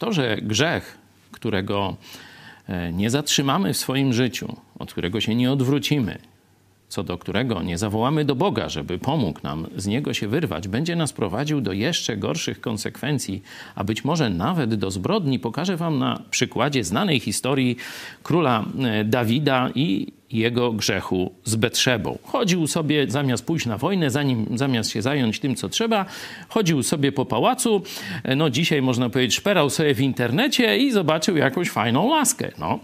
To, że grzech, którego e, nie zatrzymamy w swoim życiu, od którego się nie odwrócimy, co do którego nie zawołamy do Boga, żeby pomógł nam z niego się wyrwać, będzie nas prowadził do jeszcze gorszych konsekwencji, a być może nawet do zbrodni. Pokażę Wam na przykładzie znanej historii króla e, Dawida i jego grzechu z Betrzebą. Chodził sobie, zamiast pójść na wojnę, zanim, zamiast się zająć tym, co trzeba, chodził sobie po pałacu, no dzisiaj można powiedzieć, szperał sobie w internecie i zobaczył jakąś fajną laskę. No,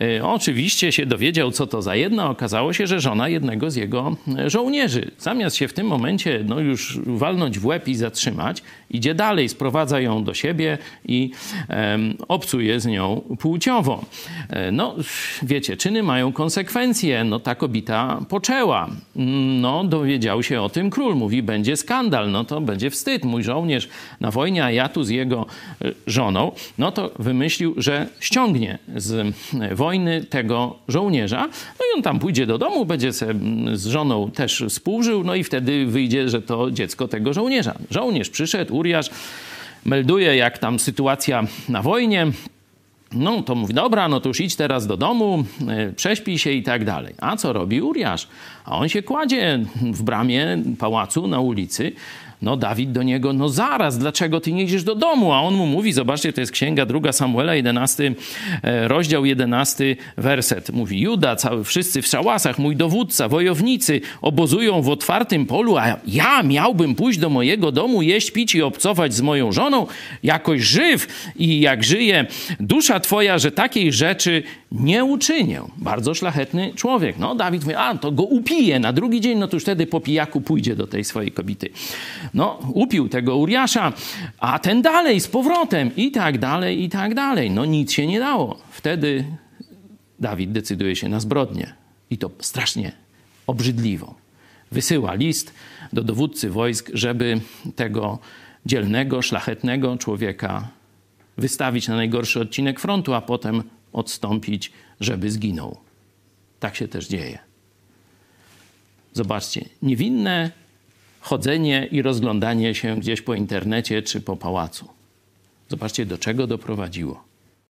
e, oczywiście się dowiedział, co to za jedna. Okazało się, że żona jednego z jego żołnierzy. Zamiast się w tym momencie no, już walnąć w łeb i zatrzymać, idzie dalej, sprowadza ją do siebie i obcuje z nią płciowo. E, no, wiecie, czyny mają konsekwencje no ta kobieta poczęła. No, dowiedział się o tym król. Mówi, będzie skandal, no to będzie wstyd. Mój żołnierz na wojnie, a ja tu z jego e, żoną. No to wymyślił, że ściągnie z e, wojny tego żołnierza. No i on tam pójdzie do domu, będzie se z żoną też współżył, no i wtedy wyjdzie, że to dziecko tego żołnierza. Żołnierz przyszedł, Uriasz, melduje, jak tam sytuacja na wojnie. No to mówi, dobra, no to już idź teraz do domu, e, prześpij się i tak dalej. A co robi Uriasz? A on się kładzie w bramie pałacu na ulicy, no Dawid do niego, no zaraz, dlaczego ty nie idziesz do domu? A on mu mówi, zobaczcie, to jest księga druga Samuela, 11, e, rozdział 11, werset. Mówi, Juda, cały, wszyscy w szałasach, mój dowódca, wojownicy obozują w otwartym polu, a ja miałbym pójść do mojego domu, jeść, pić i obcować z moją żoną, jakoś żyw i jak żyje dusza twoja, że takiej rzeczy nie uczynię. Bardzo szlachetny człowiek. No Dawid mówi, a to go upije. Na drugi dzień, no to już wtedy po pijaku pójdzie do tej swojej kobiety. No, upił tego Uriasza, a ten dalej z powrotem i tak dalej, i tak dalej. No nic się nie dało. Wtedy Dawid decyduje się na zbrodnię. I to strasznie obrzydliwą. Wysyła list do dowódcy wojsk, żeby tego dzielnego, szlachetnego człowieka wystawić na najgorszy odcinek frontu, a potem odstąpić, żeby zginął. Tak się też dzieje. Zobaczcie, niewinne chodzenie i rozglądanie się gdzieś po internecie czy po pałacu. Zobaczcie, do czego doprowadziło.